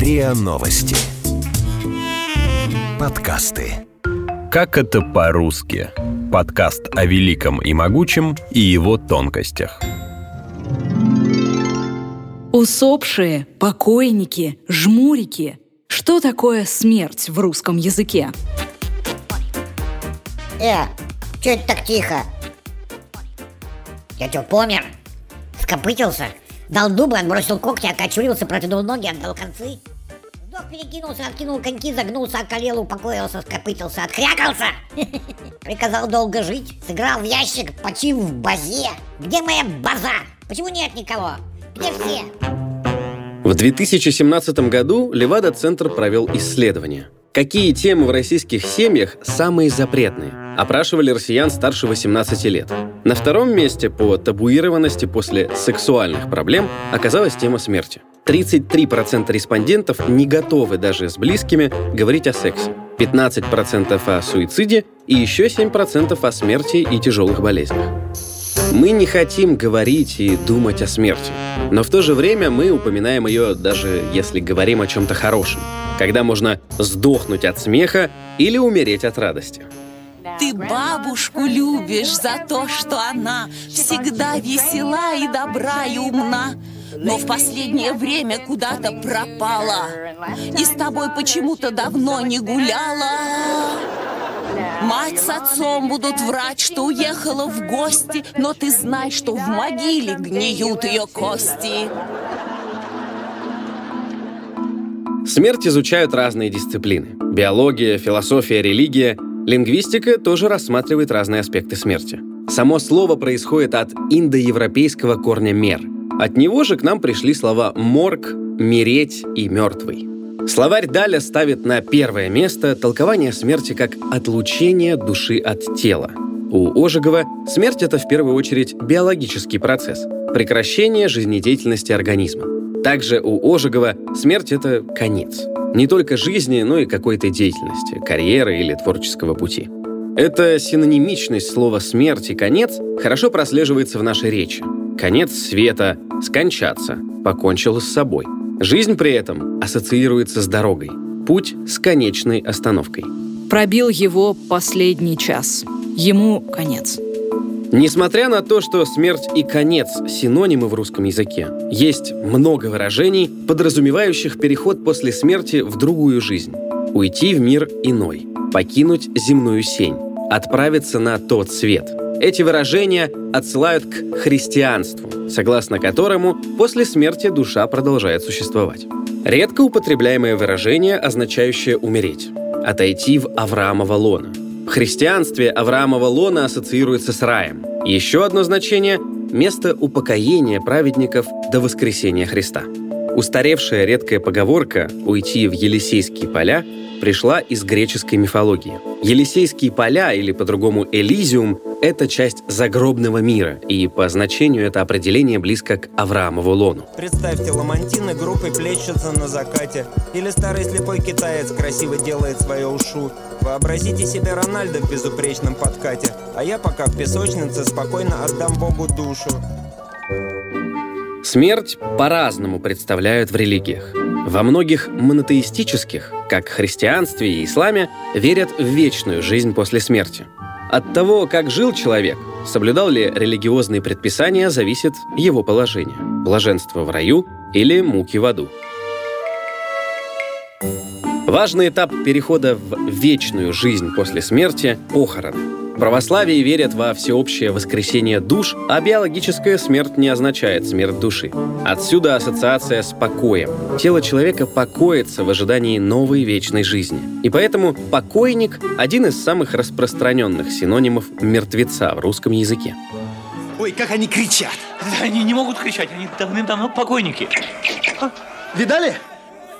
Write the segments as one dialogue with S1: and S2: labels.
S1: РИА Новости. Подкасты.
S2: Как это по-русски? Подкаст о великом и могучем и его тонкостях.
S3: Усопшие, покойники, жмурики. Что такое смерть в русском языке?
S4: Э, что это так тихо? Я что, помер? Скопытился? Дал дубы, отбросил когти, окочурился, протянул ноги, отдал концы? Вдох перекинулся, откинул коньки, загнулся, околел, упокоился, скопытился, отхрякался. Приказал долго жить, сыграл в ящик, почив в базе. Где моя база? Почему нет никого? Где все?
S5: В 2017 году Левада-центр провел исследование. Какие темы в российских семьях самые запретные? Опрашивали россиян старше 18 лет. На втором месте по табуированности после сексуальных проблем оказалась тема смерти. 33% респондентов не готовы даже с близкими говорить о сексе. 15% о суициде и еще 7% о смерти и тяжелых болезнях. Мы не хотим говорить и думать о смерти, но в то же время мы упоминаем ее даже если говорим о чем-то хорошем, когда можно сдохнуть от смеха или умереть от радости.
S6: Ты бабушку любишь за то, что она всегда весела и добра и умна. Но в последнее время куда-то пропала И с тобой почему-то давно не гуляла Мать с отцом будут врать, что уехала в гости Но ты знай, что в могиле гниют ее кости
S5: Смерть изучают разные дисциплины. Биология, философия, религия. Лингвистика тоже рассматривает разные аспекты смерти. Само слово происходит от индоевропейского корня «мер», от него же к нам пришли слова «морг», «мереть» и «мертвый». Словарь Даля ставит на первое место толкование смерти как отлучение души от тела. У Ожегова смерть — это в первую очередь биологический процесс, прекращение жизнедеятельности организма. Также у Ожегова смерть — это конец. Не только жизни, но и какой-то деятельности, карьеры или творческого пути. Эта синонимичность слова «смерть» и «конец» хорошо прослеживается в нашей речи. Конец света, скончаться, покончил с собой. Жизнь при этом ассоциируется с дорогой. Путь с конечной остановкой.
S3: Пробил его последний час. Ему конец.
S5: Несмотря на то, что смерть и конец – синонимы в русском языке, есть много выражений, подразумевающих переход после смерти в другую жизнь. Уйти в мир иной, покинуть земную сень, отправиться на тот свет – эти выражения отсылают к христианству, согласно которому после смерти душа продолжает существовать. Редко употребляемое выражение, означающее «умереть» — «отойти в Авраамова лона». В христианстве Авраамова лона ассоциируется с раем. Еще одно значение — место упокоения праведников до воскресения Христа. Устаревшая редкая поговорка «уйти в Елисейские поля» пришла из греческой мифологии. Елисейские поля, или по-другому Элизиум, это часть загробного мира, и по значению это определение близко к Авраамову лону.
S7: Представьте, ламантины группой плещутся на закате, или старый слепой китаец красиво делает свое ушу. Вообразите себе Рональда в безупречном подкате, а я пока в песочнице спокойно отдам Богу душу.
S5: Смерть по-разному представляют в религиях. Во многих монотеистических, как христианстве и исламе, верят в вечную жизнь после смерти. От того, как жил человек, соблюдал ли религиозные предписания, зависит его положение – блаженство в раю или муки в аду. Важный этап перехода в вечную жизнь после смерти – похороны. В православии верят во всеобщее воскресение душ, а биологическая смерть не означает смерть души. Отсюда ассоциация с покоем. Тело человека покоится в ожидании новой вечной жизни. И поэтому покойник – один из самых распространенных синонимов мертвеца в русском языке.
S8: Ой, как они кричат!
S9: Они не могут кричать, они давным-давно покойники.
S8: А, видали,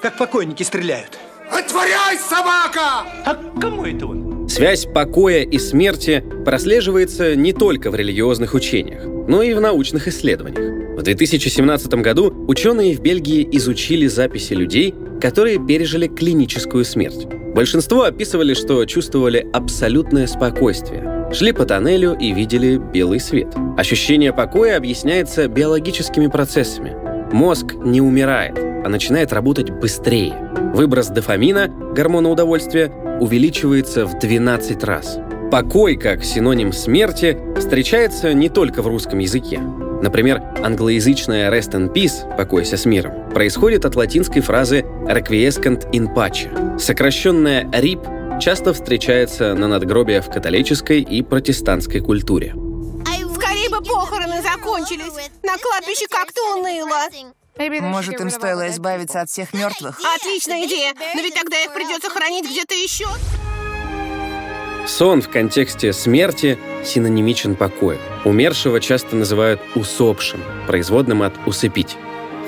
S8: как покойники стреляют? Отворяй, собака!
S9: А кому это он?
S5: Связь покоя и смерти прослеживается не только в религиозных учениях, но и в научных исследованиях. В 2017 году ученые в Бельгии изучили записи людей, которые пережили клиническую смерть. Большинство описывали, что чувствовали абсолютное спокойствие, шли по тоннелю и видели белый свет. Ощущение покоя объясняется биологическими процессами. Мозг не умирает, а начинает работать быстрее. Выброс дофамина, гормона удовольствия, увеличивается в 12 раз. Покой, как синоним смерти, встречается не только в русском языке. Например, англоязычная «rest in peace» — «покойся с миром» происходит от латинской фразы «requiescant in pace». Сокращенная «rip» часто встречается на надгробиях в католической и протестантской культуре.
S1: Скорее бы похороны закончились. На кладбище как-то уныло.
S10: Может, им стоило избавиться от всех мертвых?
S1: Отличная идея. Но ведь тогда их придется хоронить где-то еще.
S5: Сон в контексте смерти синонимичен покою. Умершего часто называют усопшим, производным от «усыпить».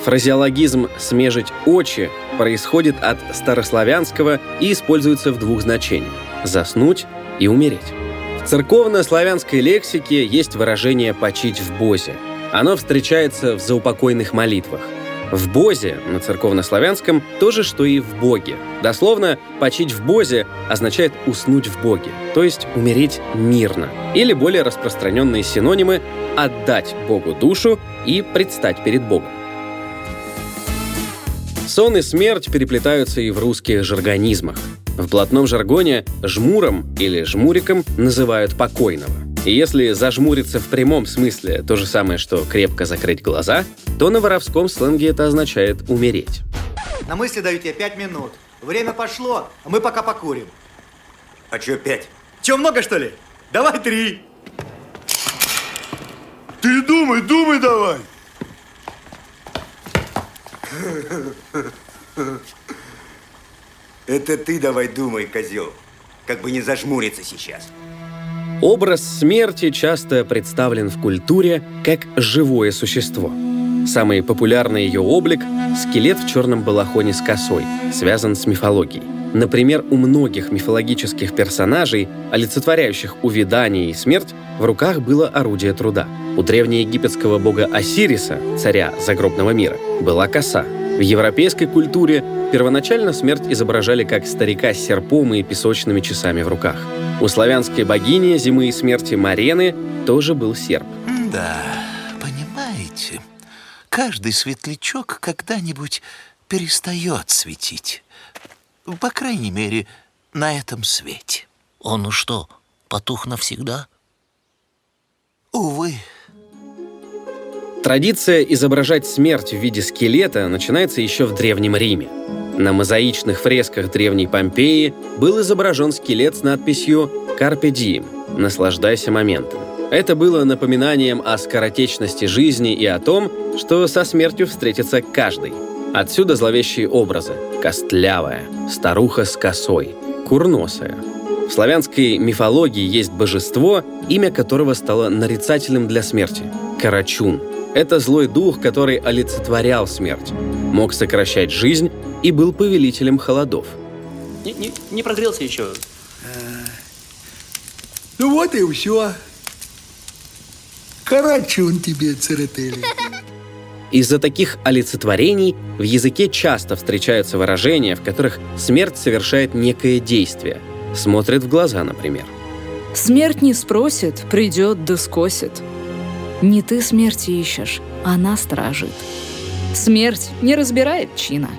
S5: Фразеологизм «смежить очи» происходит от старославянского и используется в двух значениях – заснуть и умереть. В церковно-славянской лексике есть выражение «почить в бозе». Оно встречается в заупокойных молитвах – в Бозе, на церковнославянском, то же, что и в Боге. Дословно, «почить в Бозе» означает «уснуть в Боге», то есть умереть мирно. Или более распространенные синонимы «отдать Богу душу» и «предстать перед Богом». Сон и смерть переплетаются и в русских жаргонизмах. В блатном жаргоне жмуром или жмуриком называют покойного. И если зажмуриться в прямом смысле то же самое, что крепко закрыть глаза, то на воровском сленге это означает умереть.
S11: На мысли даю тебе пять минут. Время пошло, а мы пока покурим.
S8: А чё пять? Чё, много, что ли? Давай три.
S12: Ты думай, думай давай.
S8: Это ты давай думай, козел. Как бы не зажмуриться сейчас.
S5: Образ смерти часто представлен в культуре как живое существо. Самый популярный ее облик – скелет в черном балахоне с косой, связан с мифологией. Например, у многих мифологических персонажей, олицетворяющих увядание и смерть, в руках было орудие труда. У древнеегипетского бога Осириса, царя загробного мира, была коса. В европейской культуре первоначально смерть изображали как старика с серпом и песочными часами в руках. У славянской богини зимы и смерти Марены тоже был серп.
S13: Да, понимаете, каждый светлячок когда-нибудь перестает светить. По крайней мере, на этом свете.
S14: Он что, потух навсегда?
S13: Увы.
S5: Традиция изображать смерть в виде скелета начинается еще в Древнем Риме. На мозаичных фресках древней Помпеи был изображен скелет с надписью «Carpe diem» – «Наслаждайся моментом». Это было напоминанием о скоротечности жизни и о том, что со смертью встретится каждый. Отсюда зловещие образы – костлявая, старуха с косой, курносая. В славянской мифологии есть божество, имя которого стало нарицательным для смерти – Карачун – это злой дух, который олицетворял смерть, мог сокращать жизнь и был повелителем холодов.
S9: Не, не, не прогрелся еще.
S12: Ну вот и все. Карачун тебе, Церетели.
S5: Из-за таких олицетворений в языке часто встречаются выражения, в которых смерть совершает некое действие. Смотрит в глаза, например.
S3: Смерть не спросит, придет да скосит. Не ты смерти ищешь, она стражит. Смерть не разбирает чина.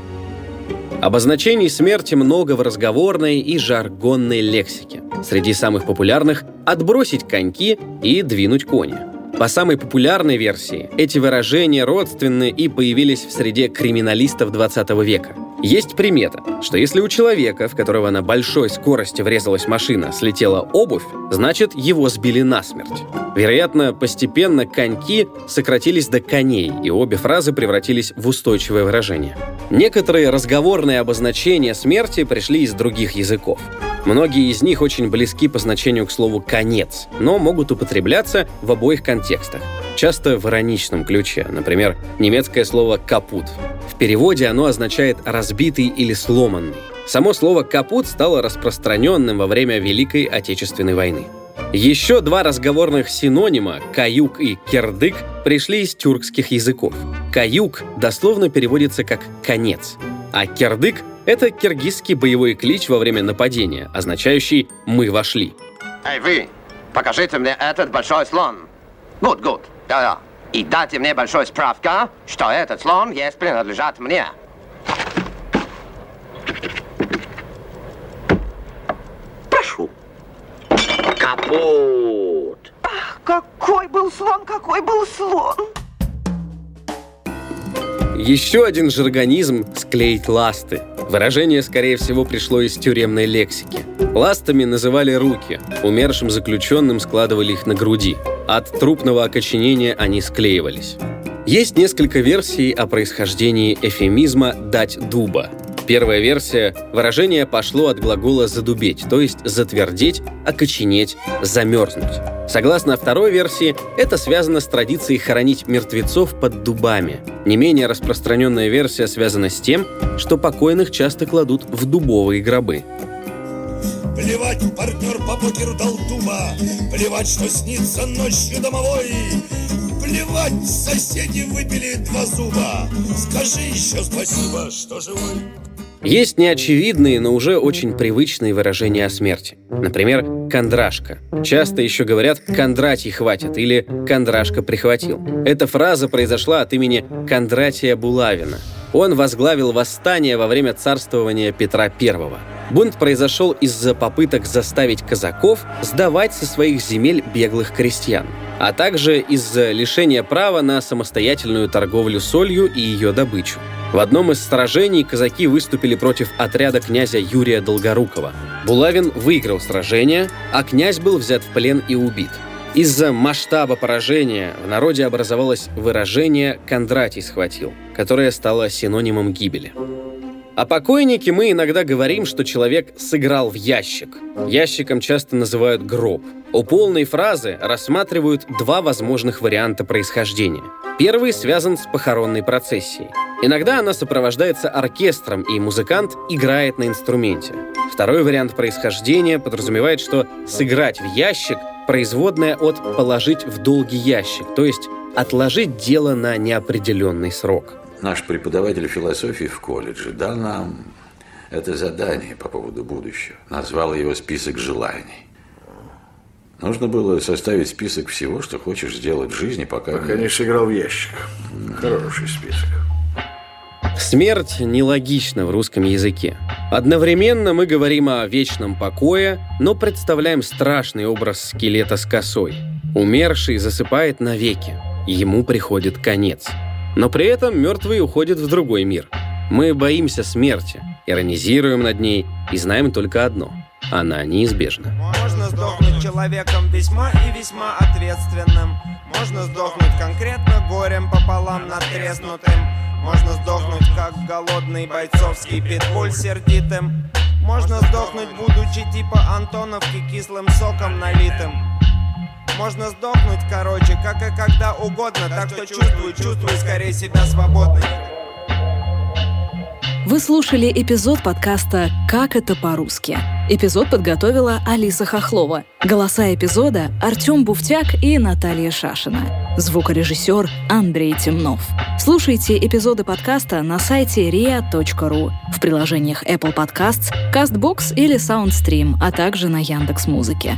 S5: Обозначений смерти много в разговорной и жаргонной лексике. Среди самых популярных – отбросить коньки и двинуть кони. По самой популярной версии, эти выражения родственны и появились в среде криминалистов 20 века. Есть примета, что если у человека, в которого на большой скорости врезалась машина, слетела обувь, значит, его сбили насмерть. Вероятно, постепенно коньки сократились до коней, и обе фразы превратились в устойчивое выражение. Некоторые разговорные обозначения смерти пришли из других языков. Многие из них очень близки по значению к слову «конец», но могут употребляться в обоих контекстах. Часто в ироничном ключе, например, немецкое слово «капут». В переводе оно означает «разбитый» или «сломанный». Само слово «капут» стало распространенным во время Великой Отечественной войны. Еще два разговорных синонима «каюк» и «кердык» пришли из тюркских языков. «Каюк» дословно переводится как «конец», а «кердык» — это киргизский боевой клич во время нападения, означающий «мы вошли».
S15: Эй, вы, покажите мне этот большой слон. Гуд, гуд, да-да. И дайте мне большой справка, что этот слон есть принадлежат мне. Прошу. Капут.
S16: Ах, какой был слон, какой был слон.
S5: Еще один жаргонизм – склеить ласты. Выражение, скорее всего, пришло из тюремной лексики. Ластами называли руки, умершим заключенным складывали их на груди – от трупного окоченения они склеивались. Есть несколько версий о происхождении эфемизма «дать дуба». Первая версия – выражение пошло от глагола «задубеть», то есть затвердеть, окоченеть, замерзнуть. Согласно второй версии, это связано с традицией хоронить мертвецов под дубами. Не менее распространенная версия связана с тем, что покойных часто кладут в дубовые гробы.
S17: Плевать, партнер по покеру дал дуба Плевать, что снится ночью домовой Плевать, соседи выпили два зуба Скажи еще спасибо, что живой
S5: есть неочевидные, но уже очень привычные выражения о смерти. Например, «кондрашка». Часто еще говорят «Кондратий хватит» или «Кондрашка прихватил». Эта фраза произошла от имени Кондратия Булавина. Он возглавил восстание во время царствования Петра I. Бунт произошел из-за попыток заставить казаков сдавать со своих земель беглых крестьян, а также из-за лишения права на самостоятельную торговлю солью и ее добычу. В одном из сражений казаки выступили против отряда князя Юрия Долгорукова. Булавин выиграл сражение, а князь был взят в плен и убит. Из-за масштаба поражения в народе образовалось выражение «Кондратий схватил», которое стало синонимом гибели. О покойнике мы иногда говорим, что человек сыграл в ящик. Ящиком часто называют гроб. У полной фразы рассматривают два возможных варианта происхождения. Первый связан с похоронной процессией. Иногда она сопровождается оркестром, и музыкант играет на инструменте. Второй вариант происхождения подразумевает, что сыграть в ящик – производное от положить в долгий ящик, то есть отложить дело на неопределенный срок.
S18: Наш преподаватель философии в колледже дал нам это задание по поводу будущего. Назвал его «Список желаний». Нужно было составить список всего, что хочешь сделать в жизни, пока...
S12: Пока не сыграл в ящик. Хороший список.
S5: Смерть нелогична в русском языке. Одновременно мы говорим о вечном покое, но представляем страшный образ скелета с косой. Умерший засыпает навеки. Ему приходит конец. Но при этом мертвый уходит в другой мир. Мы боимся смерти, иронизируем над ней и знаем только одно – она неизбежна.
S7: Можно сдохнуть человеком весьма и весьма ответственным. Можно сдохнуть конкретно горем пополам надтреснутым. Можно сдохнуть как голодный бойцовский питбуль сердитым. Можно сдохнуть, будучи типа Антоновки кислым соком налитым. Можно сдохнуть, короче, как и когда угодно Так что чувствуй, чувствуй скорее себя свободной
S3: Вы слушали эпизод подкаста «Как это по-русски». Эпизод подготовила Алиса Хохлова. Голоса эпизода – Артем Буфтяк и Наталья Шашина. Звукорежиссер Андрей Темнов. Слушайте эпизоды подкаста на сайте ria.ru, в приложениях Apple Podcasts, CastBox или SoundStream, а также на Яндекс.Музыке.